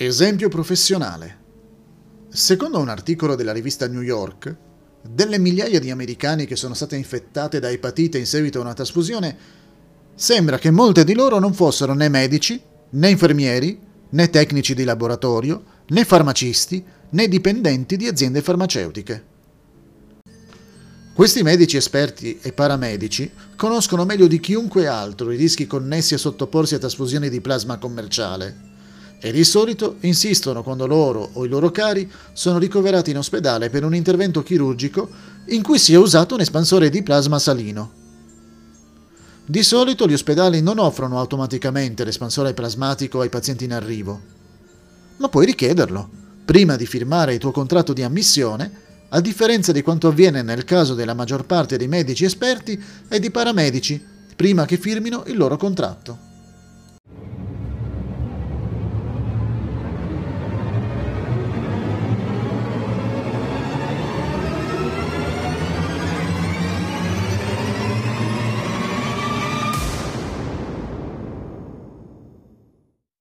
Esempio professionale. Secondo un articolo della rivista New York, delle migliaia di americani che sono state infettate da epatite in seguito a una trasfusione, sembra che molte di loro non fossero né medici, né infermieri, né tecnici di laboratorio, né farmacisti, né dipendenti di aziende farmaceutiche. Questi medici esperti e paramedici conoscono meglio di chiunque altro i rischi connessi a sottoporsi a trasfusioni di plasma commerciale e di solito insistono quando loro o i loro cari sono ricoverati in ospedale per un intervento chirurgico in cui sia usato un espansore di plasma salino. Di solito gli ospedali non offrono automaticamente l'espansore plasmatico ai pazienti in arrivo, ma puoi richiederlo prima di firmare il tuo contratto di ammissione a differenza di quanto avviene nel caso della maggior parte dei medici esperti e di paramedici, prima che firmino il loro contratto.